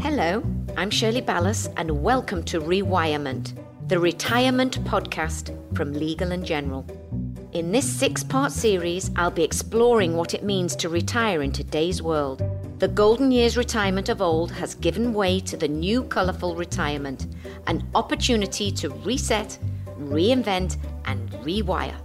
Hello, I'm Shirley Ballas, and welcome to Rewirement, the retirement podcast from Legal and General. In this six part series, I'll be exploring what it means to retire in today's world. The golden years retirement of old has given way to the new colourful retirement, an opportunity to reset, reinvent, and rewire.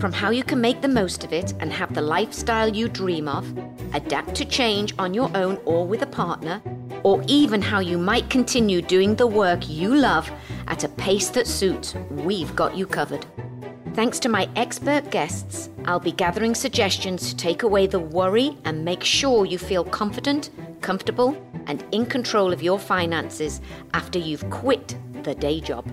From how you can make the most of it and have the lifestyle you dream of, adapt to change on your own or with a partner, or even how you might continue doing the work you love at a pace that suits, we've got you covered. Thanks to my expert guests, I'll be gathering suggestions to take away the worry and make sure you feel confident, comfortable, and in control of your finances after you've quit the day job.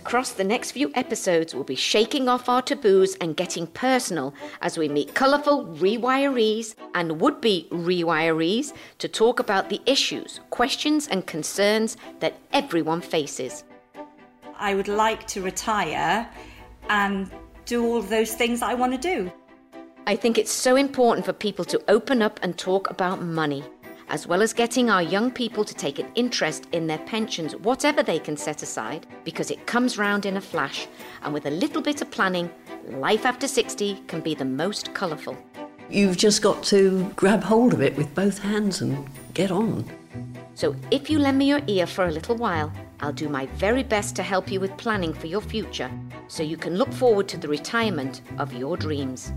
Across the next few episodes, we'll be shaking off our taboos and getting personal as we meet colourful rewirees and would be rewirees to talk about the issues, questions, and concerns that everyone faces. I would like to retire and do all those things I want to do. I think it's so important for people to open up and talk about money as well as getting our young people to take an interest in their pensions, whatever they can set aside, because it comes round in a flash. And with a little bit of planning, life after 60 can be the most colourful. You've just got to grab hold of it with both hands and get on. So if you lend me your ear for a little while, I'll do my very best to help you with planning for your future so you can look forward to the retirement of your dreams.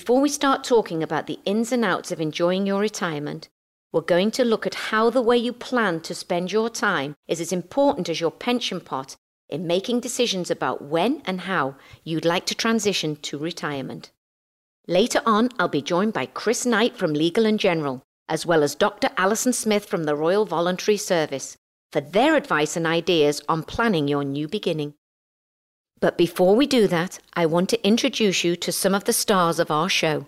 Before we start talking about the ins and outs of enjoying your retirement, we're going to look at how the way you plan to spend your time is as important as your pension pot in making decisions about when and how you'd like to transition to retirement. Later on, I'll be joined by Chris Knight from Legal and General, as well as Dr. Alison Smith from the Royal Voluntary Service, for their advice and ideas on planning your new beginning. But before we do that, I want to introduce you to some of the stars of our show.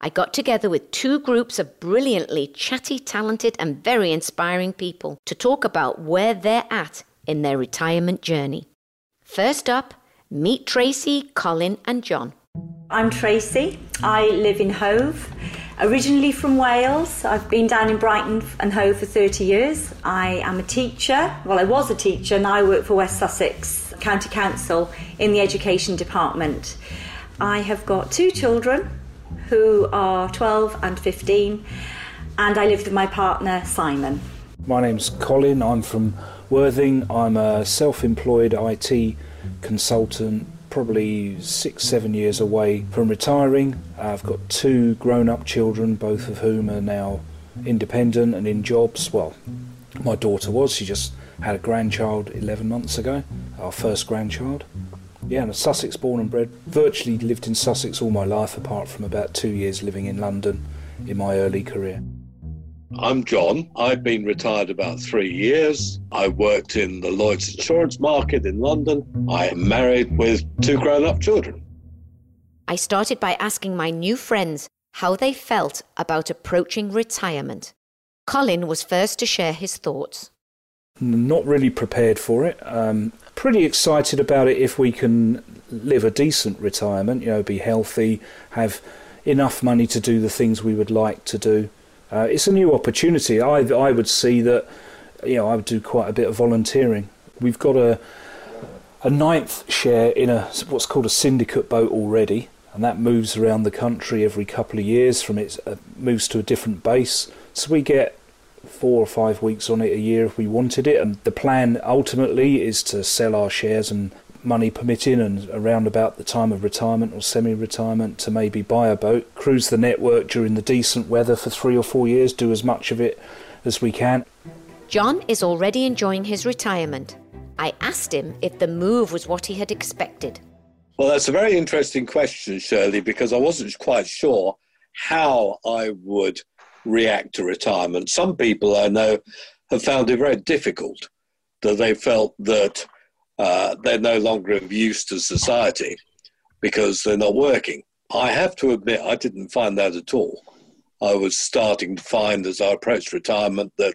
I got together with two groups of brilliantly chatty, talented, and very inspiring people to talk about where they're at in their retirement journey. First up, meet Tracy, Colin, and John. I'm Tracy. I live in Hove. Originally from Wales, I've been down in Brighton and Hove for 30 years. I am a teacher. Well, I was a teacher, and I work for West Sussex County Council in the Education Department. I have got two children who are 12 and 15, and I live with my partner Simon. My name's Colin, I'm from Worthing. I'm a self employed IT consultant, probably six, seven years away from retiring. I've got two grown up children, both of whom are now independent and in jobs. Well, my daughter was, she just had a grandchild 11 months ago, our first grandchild. Yeah, and a Sussex born and bred. Virtually lived in Sussex all my life, apart from about two years living in London in my early career. I'm John. I've been retired about three years. I worked in the Lloyd's insurance market in London. I am married with two grown up children. I started by asking my new friends how they felt about approaching retirement. Colin was first to share his thoughts. Not really prepared for it. Um, pretty excited about it if we can live a decent retirement, you know, be healthy, have enough money to do the things we would like to do. Uh, it's a new opportunity. I, I would see that, you know, I would do quite a bit of volunteering. We've got a, a ninth share in a what's called a syndicate boat already, and that moves around the country every couple of years. From it uh, moves to a different base, so we get four or five weeks on it a year if we wanted it. And the plan ultimately is to sell our shares and money permitting and around about the time of retirement or semi retirement to maybe buy a boat, cruise the network during the decent weather for three or four years, do as much of it as we can. John is already enjoying his retirement. I asked him if the move was what he had expected. Well, that's a very interesting question, Shirley, because I wasn't quite sure how I would react to retirement. Some people I know have found it very difficult, that they felt that uh, they're no longer of use to society because they're not working. I have to admit, I didn't find that at all. I was starting to find as I approached retirement that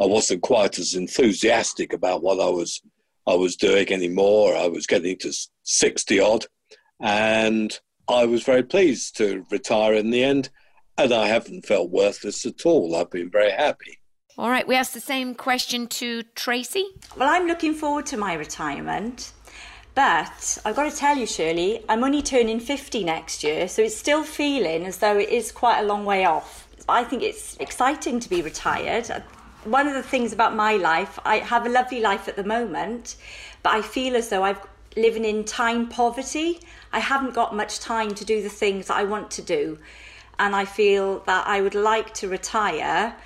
I wasn't quite as enthusiastic about what I was I was doing anymore. I was getting to 60 odd. And I was very pleased to retire in the end. And I haven't felt worthless at all. I've been very happy. All right, we asked the same question to Tracy. Well, I'm looking forward to my retirement. But I've got to tell you, Shirley, I'm only turning 50 next year, so it's still feeling as though it is quite a long way off. I think it's exciting to be retired. One of the things about my life, I have a lovely life at the moment, but I feel as though I'm living in time poverty. I haven't got much time to do the things I want to do. And I feel that I would like to retire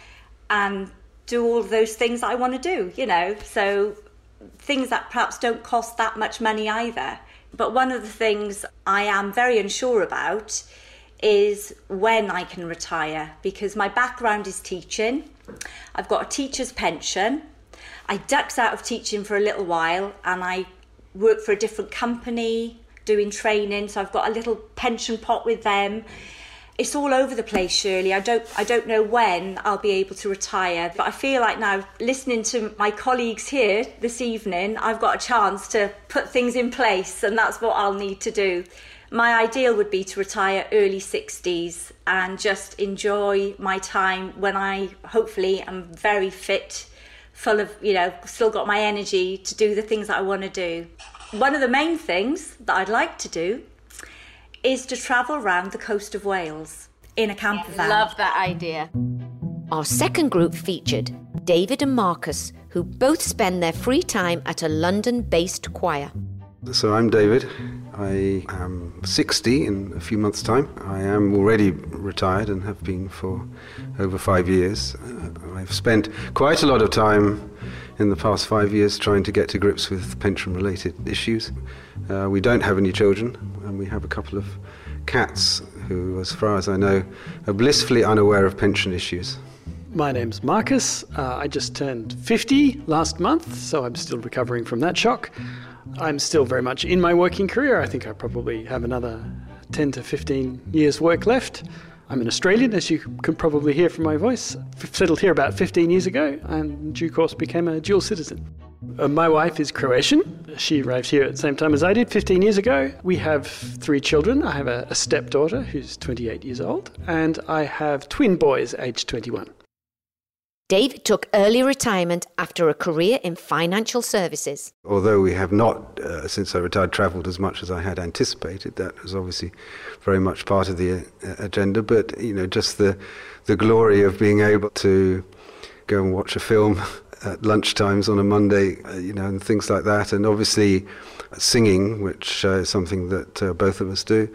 and do all those things I want to do, you know. So things that perhaps don't cost that much money either. But one of the things I am very unsure about is when I can retire because my background is teaching. I've got a teacher's pension. I ducked out of teaching for a little while and I work for a different company doing training, so I've got a little pension pot with them it's all over the place shirley. I don't i don't know when i'll be able to retire but i feel like now listening to my colleagues here this evening i've got a chance to put things in place and that's what i'll need to do. My ideal would be to retire early 60s and just enjoy my time when i hopefully am very fit full of you know still got my energy to do the things that i want to do. One of the main things that i'd like to do is to travel around the coast of Wales in a camper van. Love that idea. Our second group featured David and Marcus, who both spend their free time at a London based choir. So I'm David. I am 60 in a few months' time. I am already retired and have been for over five years. Uh, I've spent quite a lot of time in the past five years trying to get to grips with pension related issues. Uh, we don't have any children, and we have a couple of cats who, as far as I know, are blissfully unaware of pension issues. My name's Marcus. Uh, I just turned 50 last month, so I'm still recovering from that shock. I'm still very much in my working career. I think I probably have another 10 to 15 years' work left. I'm an Australian, as you can probably hear from my voice. Settled here about 15 years ago and, in due course, became a dual citizen. Uh, my wife is Croatian. She arrived here at the same time as I did 15 years ago. We have three children. I have a, a stepdaughter who's 28 years old, and I have twin boys aged 21. David took early retirement after a career in financial services. Although we have not, uh, since I retired, travelled as much as I had anticipated, that was obviously very much part of the uh, agenda. But you know, just the the glory of being able to go and watch a film at lunchtimes on a Monday, uh, you know, and things like that. And obviously, singing, which uh, is something that uh, both of us do,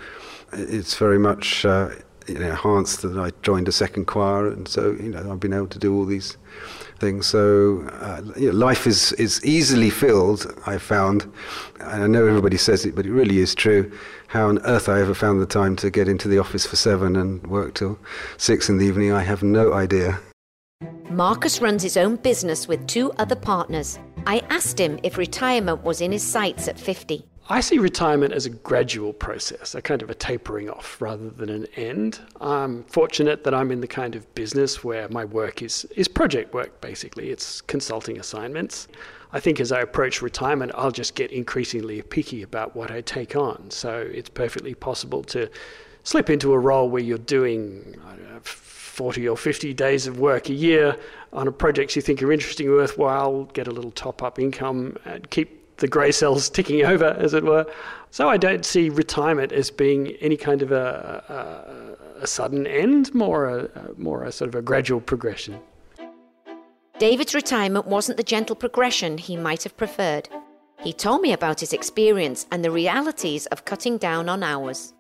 it's very much uh, you know, enhanced that I joined a second choir, and so you know I've been able to do all these things. So uh, you know, life is is easily filled. I found, and I know everybody says it, but it really is true. How on earth I ever found the time to get into the office for seven and work till six in the evening, I have no idea. Marcus runs his own business with two other partners. I asked him if retirement was in his sights at 50. I see retirement as a gradual process, a kind of a tapering off rather than an end. I'm fortunate that I'm in the kind of business where my work is, is project work, basically. It's consulting assignments. I think as I approach retirement, I'll just get increasingly picky about what I take on. So it's perfectly possible to slip into a role where you're doing, 40 or 50 days of work a year on a project you think are interesting, worthwhile, get a little top up income, and keep the grey cells ticking over, as it were. So I don't see retirement as being any kind of a, a, a sudden end, more a, more a sort of a gradual progression. David's retirement wasn't the gentle progression he might have preferred. He told me about his experience and the realities of cutting down on hours.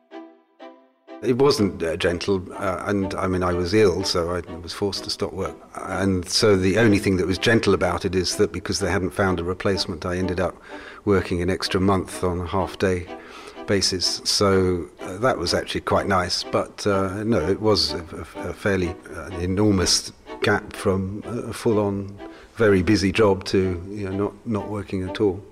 It wasn't uh, gentle, uh, and I mean, I was ill, so I was forced to stop work. And so the only thing that was gentle about it is that because they hadn't found a replacement, I ended up working an extra month on a half day basis. So uh, that was actually quite nice. But uh, no, it was a, a fairly uh, enormous gap from a full on, very busy job to you know, not, not working at all.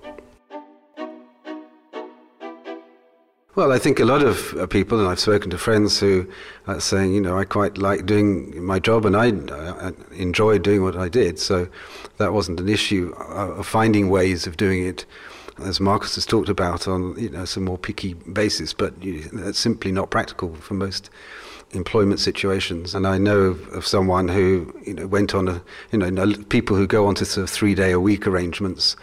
Well, I think a lot of uh, people, and I've spoken to friends who are saying, you know, I quite like doing my job and I, I enjoy doing what I did. So that wasn't an issue uh, of finding ways of doing it, as Marcus has talked about, on you know some more picky basis. But you, that's simply not practical for most employment situations. And I know of, of someone who you know went on a you know people who go on to sort of three day a week arrangements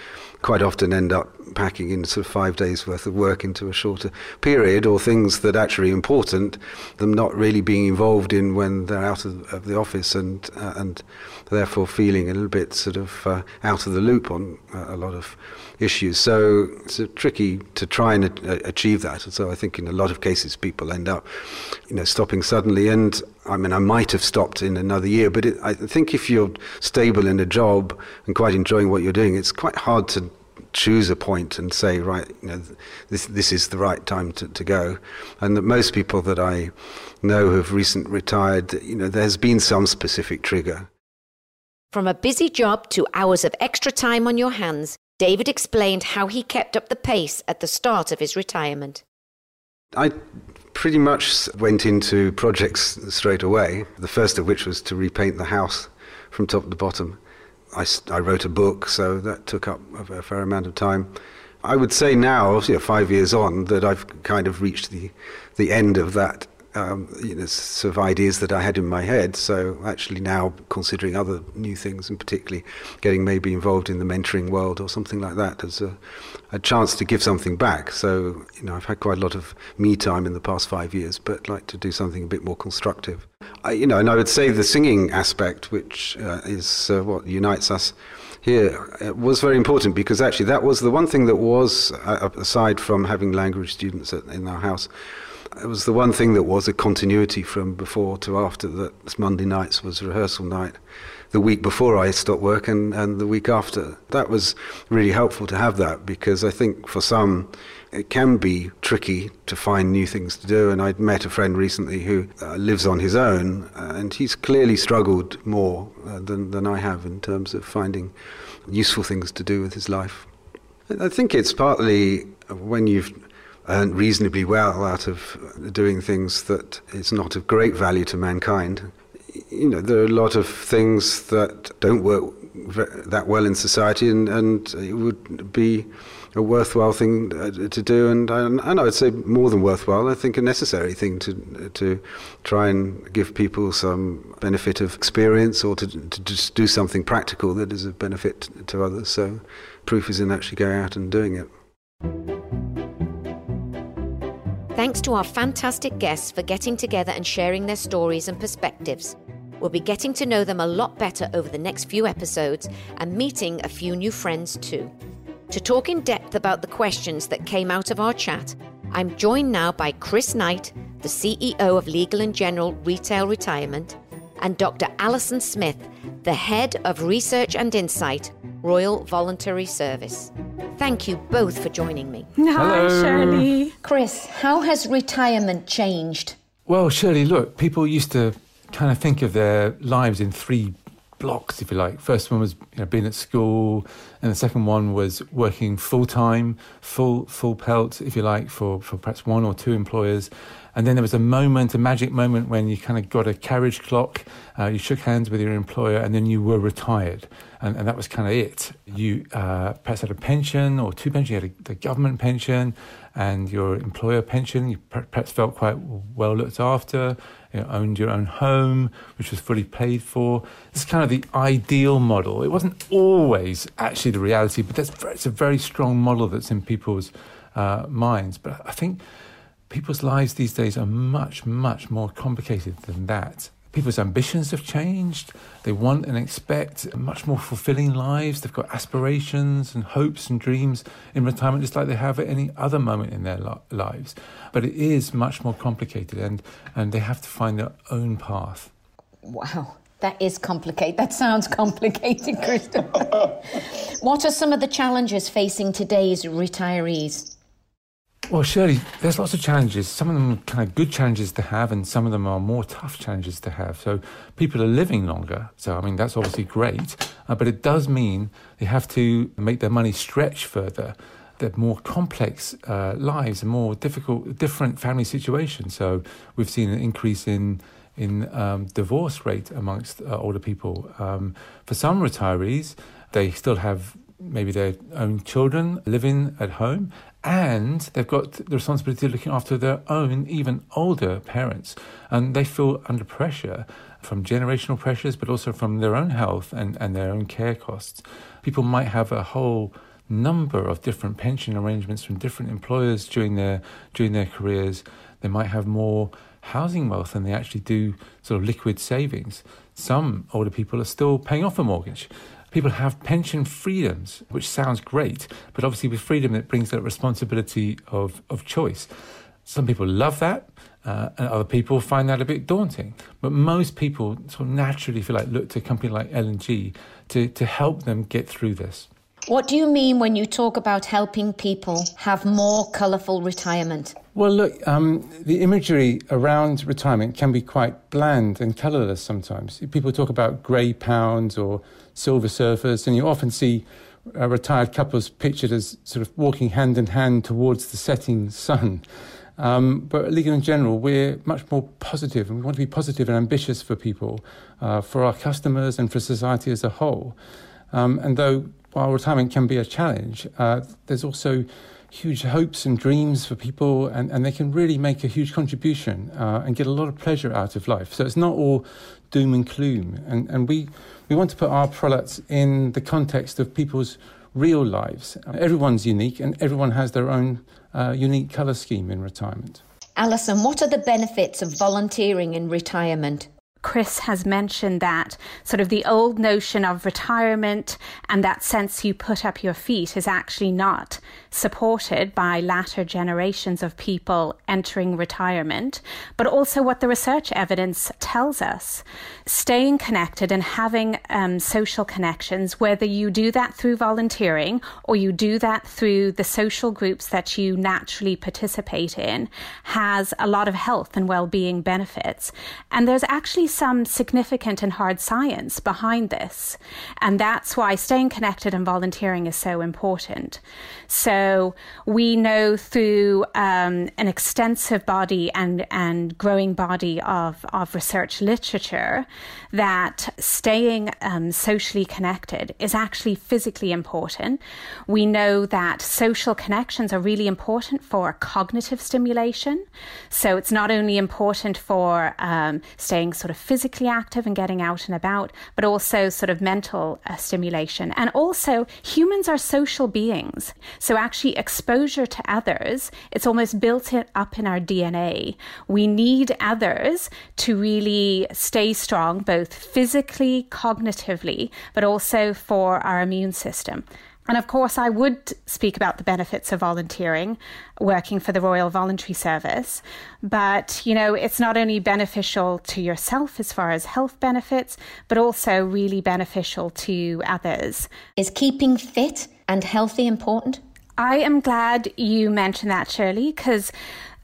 quite often end up packing in sort of five days worth of work into a shorter period, or things that are actually important, them not really being involved in when they're out of, of the office and uh, and therefore feeling a little bit sort of uh, out of the loop on uh, a lot of issues. So it's tricky to try and achieve that. And so I think in a lot of cases people end up, you know, stopping suddenly. And I mean, I might have stopped in another year, but it, I think if you're stable in a job and quite enjoying what you're doing, it's quite hard to choose a point and say, right, you know, this this is the right time to, to go. And that most people that I know who've recently retired, you know, there's been some specific trigger. From a busy job to hours of extra time on your hands, David explained how he kept up the pace at the start of his retirement. I pretty much went into projects straight away, the first of which was to repaint the house from top to bottom. I, I wrote a book, so that took up a fair amount of time. I would say now, five years on, that I've kind of reached the, the end of that um, you know, sort of ideas that I had in my head. So actually now considering other new things and particularly getting maybe involved in the mentoring world or something like that as a, a chance to give something back. So, you know, I've had quite a lot of me time in the past five years, but like to do something a bit more constructive. I, you know, and I would say the singing aspect, which uh, is uh, what unites us here uh, was very important because actually that was the one thing that was, uh, aside from having language students at, in our house, it was the one thing that was a continuity from before to after that Monday nights was rehearsal night. The week before I stopped work and, and the week after. That was really helpful to have that because I think for some it can be tricky to find new things to do. And I'd met a friend recently who uh, lives on his own and he's clearly struggled more uh, than, than I have in terms of finding useful things to do with his life. I think it's partly when you've earned reasonably well out of doing things that is not of great value to mankind. You know, there are a lot of things that don't work that well in society, and, and it would be a worthwhile thing uh, to do, and, and I would say more than worthwhile. I think a necessary thing to to try and give people some benefit of experience, or to to just do something practical that is of benefit to others. So, proof is in actually going out and doing it. Thanks to our fantastic guests for getting together and sharing their stories and perspectives. We'll be getting to know them a lot better over the next few episodes and meeting a few new friends too. To talk in depth about the questions that came out of our chat, I'm joined now by Chris Knight, the CEO of Legal and General Retail Retirement, and Dr. Alison Smith, the Head of Research and Insight, Royal Voluntary Service. Thank you both for joining me. Hi, Shirley. Chris, how has retirement changed? Well, Shirley, look, people used to kind of think of their lives in three blocks, if you like. First one was you know, being at school, and the second one was working full time, full full pelt, if you like, for, for perhaps one or two employers. And then there was a moment, a magic moment, when you kind of got a carriage clock, uh, you shook hands with your employer, and then you were retired. And, and that was kind of it. You uh, perhaps had a pension or two pensions. You had a, the government pension and your employer pension. You perhaps felt quite well looked after. You know, owned your own home, which was fully paid for. It's kind of the ideal model. It wasn't always actually the reality, but that's it's a very strong model that's in people's uh, minds. But I think people's lives these days are much, much more complicated than that. People's ambitions have changed. They want and expect much more fulfilling lives. They've got aspirations and hopes and dreams in retirement, just like they have at any other moment in their lives. But it is much more complicated, and, and they have to find their own path. Wow. That is complicated. That sounds complicated, Christopher. what are some of the challenges facing today's retirees? Well, Shirley, there's lots of challenges. Some of them are kind of good challenges to have, and some of them are more tough challenges to have. So people are living longer. So, I mean, that's obviously great. Uh, but it does mean they have to make their money stretch further. they're more complex uh, lives and more difficult, different family situations. So we've seen an increase in in um, divorce rate amongst uh, older people. Um, for some retirees, they still have maybe their own children living at home, and they've got the responsibility of looking after their own, even older parents. And they feel under pressure from generational pressures, but also from their own health and, and their own care costs. People might have a whole number of different pension arrangements from different employers during their during their careers. They might have more housing wealth than they actually do sort of liquid savings. Some older people are still paying off a mortgage. People have pension freedoms, which sounds great, but obviously with freedom it brings that responsibility of, of choice. Some people love that, uh, and other people find that a bit daunting. But most people sort of naturally feel like look to a company like L&G to, to help them get through this. What do you mean when you talk about helping people have more colourful retirement? Well, look, um, the imagery around retirement can be quite bland and colourless sometimes. People talk about grey pounds or silver surfers, and you often see uh, retired couples pictured as sort of walking hand in hand towards the setting sun. Um, but at Legal & General, we're much more positive, and we want to be positive and ambitious for people, uh, for our customers, and for society as a whole. Um, and though while retirement can be a challenge, uh, there's also huge hopes and dreams for people, and, and they can really make a huge contribution uh, and get a lot of pleasure out of life. So it's not all doom and gloom. And, and we, we want to put our products in the context of people's real lives. Everyone's unique, and everyone has their own uh, unique colour scheme in retirement. Alison, what are the benefits of volunteering in retirement? Chris has mentioned that sort of the old notion of retirement and that sense you put up your feet is actually not supported by latter generations of people entering retirement, but also what the research evidence tells us. Staying connected and having um, social connections, whether you do that through volunteering or you do that through the social groups that you naturally participate in, has a lot of health and well-being benefits. And there's actually some significant and hard science behind this. And that's why staying connected and volunteering is so important. So we know through um, an extensive body and, and growing body of, of research literature that staying um, socially connected is actually physically important. We know that social connections are really important for cognitive stimulation. So it's not only important for um, staying sort of physically active and getting out and about, but also sort of mental uh, stimulation. And also, humans are social beings. So actually, exposure to others, it's almost built up in our DNA. We need others to really stay strong, both physically, cognitively, but also for our immune system. And of course, I would speak about the benefits of volunteering, working for the Royal Voluntary Service. But, you know, it's not only beneficial to yourself as far as health benefits, but also really beneficial to others. Is keeping fit and healthy important? I am glad you mentioned that, Shirley, because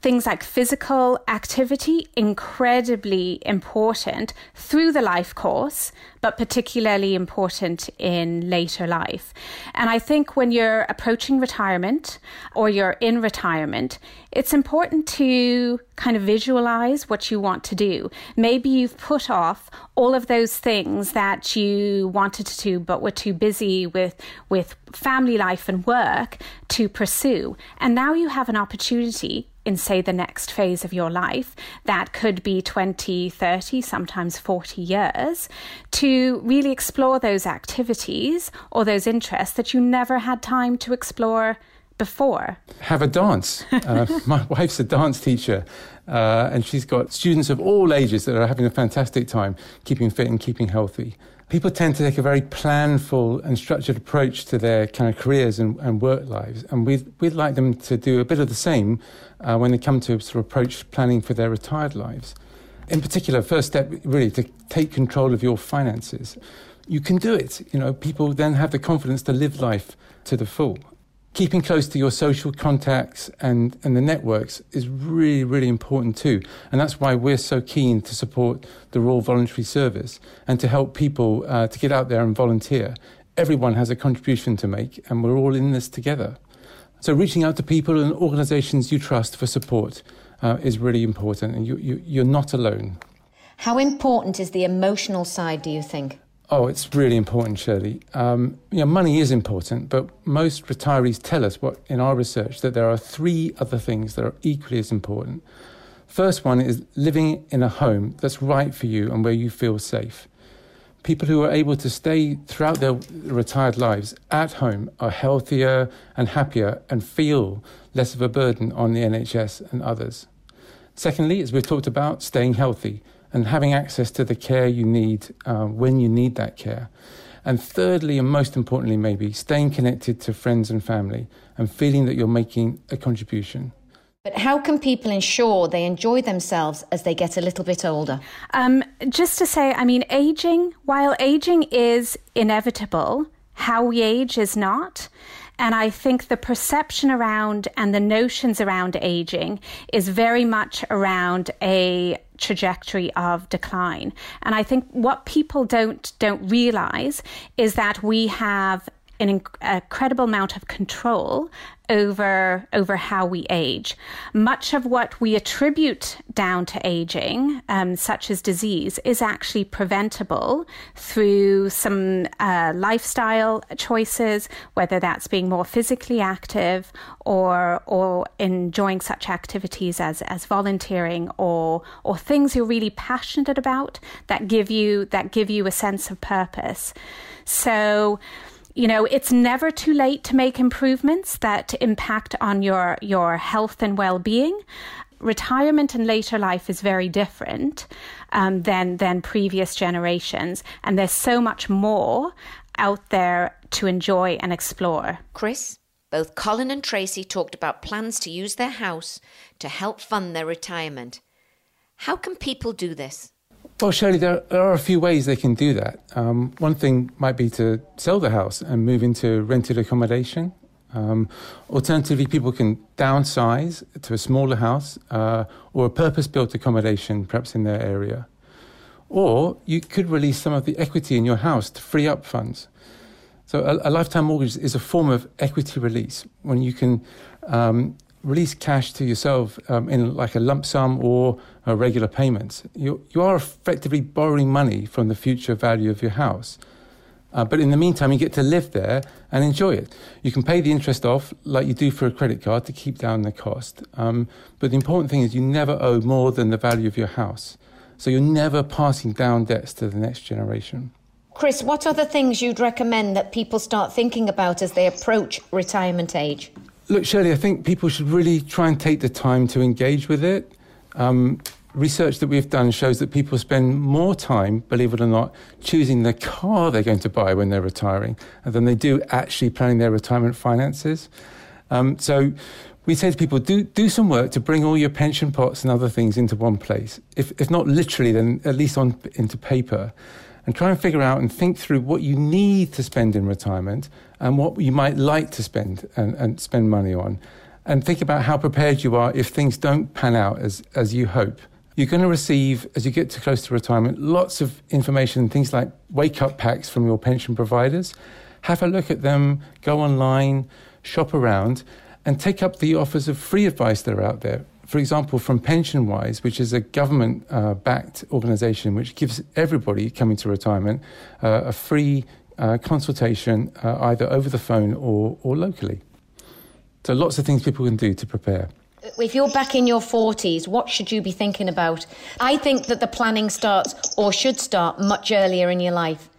things like physical activity incredibly important through the life course but particularly important in later life. And I think when you're approaching retirement or you're in retirement, it's important to kind of visualize what you want to do. Maybe you've put off all of those things that you wanted to do but were too busy with with family life and work to pursue. And now you have an opportunity in, say, the next phase of your life, that could be 20, 30, sometimes 40 years, to really explore those activities or those interests that you never had time to explore before? Have a dance. Uh, my wife's a dance teacher, uh, and she's got students of all ages that are having a fantastic time keeping fit and keeping healthy. People tend to take a very planful and structured approach to their kind of careers and, and work lives, and we'd, we'd like them to do a bit of the same uh, when they come to sort of approach planning for their retired lives in particular, first step really to take control of your finances. You can do it. You know, people then have the confidence to live life to the full. Keeping close to your social contacts and, and the networks is really, really important too. And that's why we're so keen to support the Royal Voluntary Service and to help people uh, to get out there and volunteer. Everyone has a contribution to make, and we're all in this together. So, reaching out to people and organisations you trust for support uh, is really important, and you, you, you're not alone. How important is the emotional side, do you think? Oh, it's really important, Shirley. Um, you know, money is important, but most retirees tell us, what in our research, that there are three other things that are equally as important. First one is living in a home that's right for you and where you feel safe. People who are able to stay throughout their retired lives at home are healthier and happier and feel less of a burden on the NHS and others. Secondly, as we've talked about, staying healthy and having access to the care you need uh, when you need that care. And thirdly, and most importantly, maybe, staying connected to friends and family and feeling that you're making a contribution. But how can people ensure they enjoy themselves as they get a little bit older? Um, just to say, I mean, aging, while aging is inevitable, how we age is not. And I think the perception around and the notions around aging is very much around a trajectory of decline. And I think what people don't don't realize is that we have an incredible amount of control over over how we age. Much of what we attribute down to aging, um, such as disease, is actually preventable through some uh, lifestyle choices, whether that's being more physically active or or enjoying such activities as as volunteering or or things you're really passionate about that give you that give you a sense of purpose. So you know, it's never too late to make improvements that impact on your, your health and well being. Retirement and later life is very different um, than, than previous generations, and there's so much more out there to enjoy and explore. Chris? Both Colin and Tracy talked about plans to use their house to help fund their retirement. How can people do this? Well, Shirley, there, there are a few ways they can do that. Um, one thing might be to sell the house and move into rented accommodation. Um, alternatively, people can downsize to a smaller house uh, or a purpose built accommodation, perhaps in their area. Or you could release some of the equity in your house to free up funds. So, a, a lifetime mortgage is a form of equity release when you can um, release cash to yourself um, in like a lump sum or uh, regular payments, you, you are effectively borrowing money from the future value of your house. Uh, but in the meantime, you get to live there and enjoy it. You can pay the interest off like you do for a credit card to keep down the cost. Um, but the important thing is you never owe more than the value of your house. So you're never passing down debts to the next generation. Chris, what are the things you'd recommend that people start thinking about as they approach retirement age? Look, Shirley, I think people should really try and take the time to engage with it. Um, research that we've done shows that people spend more time, believe it or not, choosing the car they're going to buy when they're retiring than they do actually planning their retirement finances. Um, so we say to people, do, do some work to bring all your pension pots and other things into one place. If, if not literally, then at least on, into paper and try and figure out and think through what you need to spend in retirement and what you might like to spend and, and spend money on. And think about how prepared you are if things don't pan out as, as you hope. You're going to receive, as you get too close to retirement, lots of information, things like wake up packs from your pension providers. Have a look at them, go online, shop around, and take up the offers of free advice that are out there for example, from PensionWise, which is a government uh, backed organization which gives everybody coming to retirement uh, a free uh, consultation uh, either over the phone or, or locally. So, lots of things people can do to prepare. If you're back in your 40s, what should you be thinking about? I think that the planning starts or should start much earlier in your life.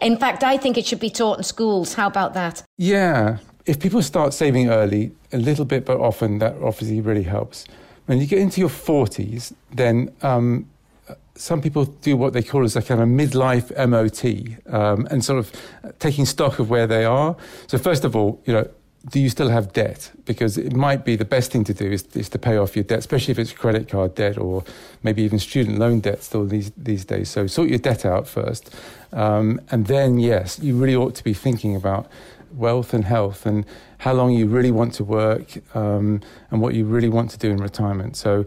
In fact, I think it should be taught in schools. How about that? Yeah. If people start saving early, a little bit but often, that obviously really helps. When you get into your 40s, then um, some people do what they call as a kind of midlife MOT um, and sort of taking stock of where they are. So, first of all, you know, do you still have debt? Because it might be the best thing to do is, is to pay off your debt, especially if it's credit card debt or maybe even student loan debt still these, these days. So, sort your debt out first. Um, and then, yes, you really ought to be thinking about wealth and health and how long you really want to work um, and what you really want to do in retirement. So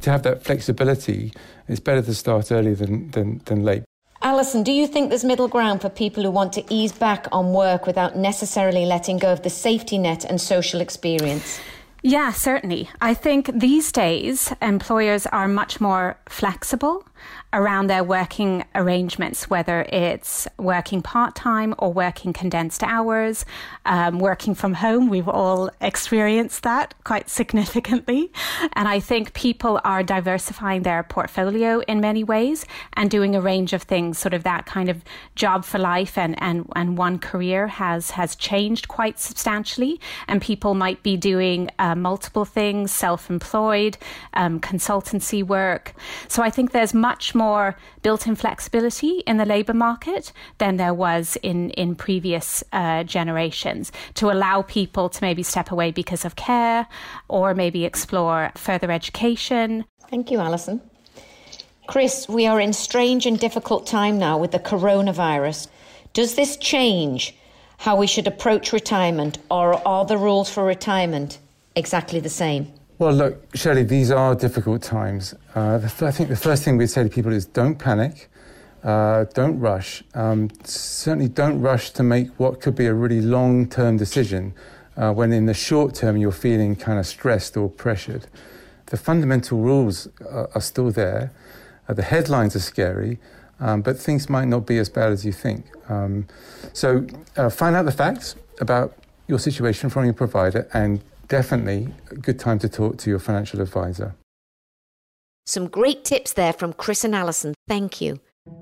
to have that flexibility, it's better to start early than, than, than late. Alison, do you think there's middle ground for people who want to ease back on work without necessarily letting go of the safety net and social experience? Yeah, certainly. I think these days employers are much more flexible around their working arrangements, whether it's working part time or working condensed hours, um, working from home. We've all experienced that quite significantly. And I think people are diversifying their portfolio in many ways and doing a range of things. Sort of that kind of job for life and, and, and one career has, has changed quite substantially. And people might be doing uh, multiple things, self employed, um, consultancy work. So I think there's much more built in flexibility in the labour market than there was in, in previous uh, generations to allow people to maybe step away because of care or maybe explore further education. Thank you, Alison. Chris, we are in strange and difficult time now with the coronavirus. Does this change how we should approach retirement, or are the rules for retirement exactly the same? Well, look, Shirley, these are difficult times. Uh, the, I think the first thing we'd say to people is don't panic, uh, don't rush. Um, certainly don't rush to make what could be a really long term decision uh, when in the short term you're feeling kind of stressed or pressured. The fundamental rules are, are still there. Uh, the headlines are scary, um, but things might not be as bad as you think. Um, so uh, find out the facts about your situation from your provider and definitely a good time to talk to your financial advisor. Some great tips there from Chris and Alison. Thank you.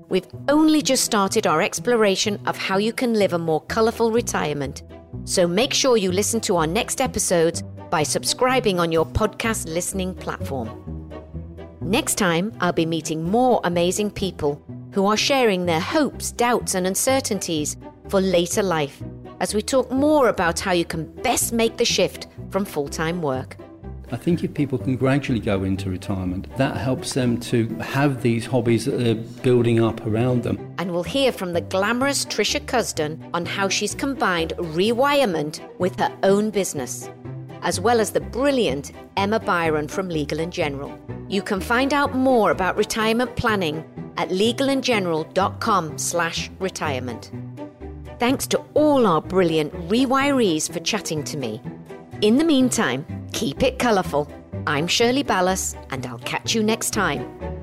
We've only just started our exploration of how you can live a more colourful retirement. So make sure you listen to our next episodes by subscribing on your podcast listening platform. Next time, I'll be meeting more amazing people who are sharing their hopes, doubts, and uncertainties for later life as we talk more about how you can best make the shift from full time work. I think if people can gradually go into retirement, that helps them to have these hobbies that they're building up around them. And we'll hear from the glamorous Trisha Cusden on how she's combined rewirement with her own business, as well as the brilliant Emma Byron from Legal and General. You can find out more about retirement planning at legalandgeneral.com slash retirement. Thanks to all our brilliant rewirees for chatting to me. In the meantime, keep it colourful. I'm Shirley Ballas, and I'll catch you next time.